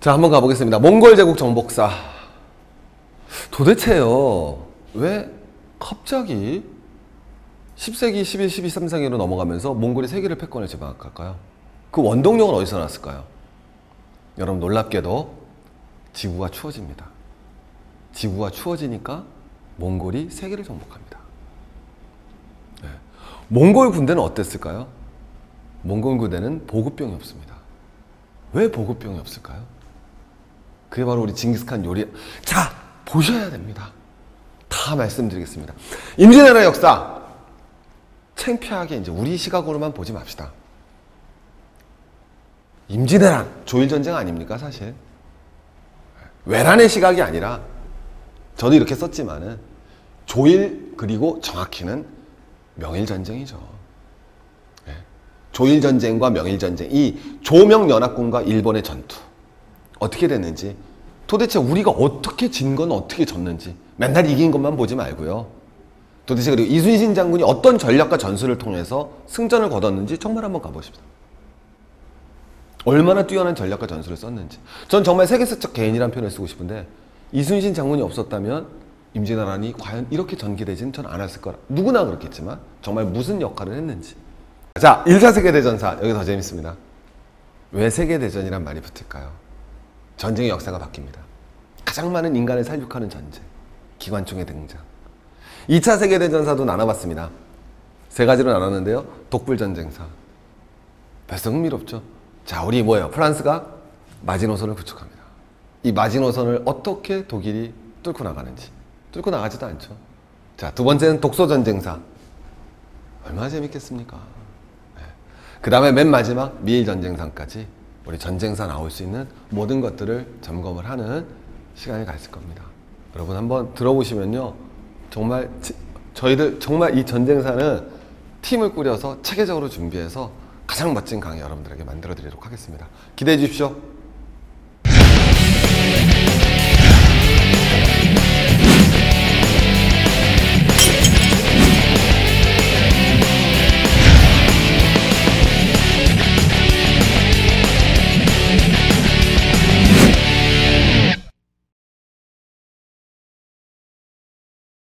자, 한번 가보겠습니다. 몽골 제국 정복사. 도대체요, 왜 갑자기 10세기, 11, 12, 13세기로 넘어가면서 몽골이 세계를 패권을 제방할까요? 그 원동력은 어디서 났을까요? 여러분 놀랍게도 지구가 추워집니다. 지구가 추워지니까 몽골이 세계를 정복합니다. 네. 몽골 군대는 어땠을까요? 몽골 군대는 보급병이 없습니다. 왜 보급병이 없을까요? 그게 바로 우리 징기스칸 요리. 자, 보셔야 됩니다. 다 말씀드리겠습니다. 임진왜란의 역사. 창피하게 이제 우리 시각으로만 보지 맙시다. 임진왜란, 조일전쟁 아닙니까, 사실? 외란의 시각이 아니라, 저도 이렇게 썼지만은, 조일, 그리고 정확히는 명일전쟁이죠. 예. 조일전쟁과 명일전쟁, 이 조명연합군과 일본의 전투. 어떻게 됐는지, 도대체 우리가 어떻게 진 건 어떻게 졌는지, 맨날 이긴 것만 보지 말고요. 도대체 그리고 이순신 장군이 어떤 전략과 전술을 통해서 승전을 거뒀는지 정말 한번 가보십시오. 얼마나 뛰어난 전략과 전술을 썼는지. 전 정말 세계사적 개인이라는 표현을 쓰고 싶은데 이순신 장군이 없었다면 임진왜란이 과연 이렇게 전개되지는 전 않았을 거라. 누구나 그렇겠지만 정말 무슨 역할을 했는지. 자, 1차 세계대전사 여기 더 재밌습니다. 왜 세계대전이란 말이 붙을까요? 전쟁의 역사가 바뀝니다. 가장 많은 인간을 살육하는 전쟁. 기관총의 등장. 2차 세계대전사도 나눠봤습니다. 세 가지로 나눴는데요. 독불전쟁사. 벌써 흥미롭죠? 자, 우리 뭐예요? 프랑스가 마지노선을 구축합니다. 이 마지노선을 어떻게 독일이 뚫고 나가는지. 뚫고 나가지도 않죠. 자, 두 번째는 독소전쟁사. 얼마나 재밌겠습니까? 그 다음에 맨 마지막 미일전쟁상까지 우리 전쟁사 나올 수 있는 모든 것들을 점검을 하는 시간이 갔을 겁니다. 여러분 한번 들어보시면요. 정말 지- 저희들 정말 이 전쟁사는 팀을 꾸려서 체계적으로 준비해서 가장 멋진 강의 여러분들에게 만들어 드리도록 하겠습니다. 기대해 주십시오.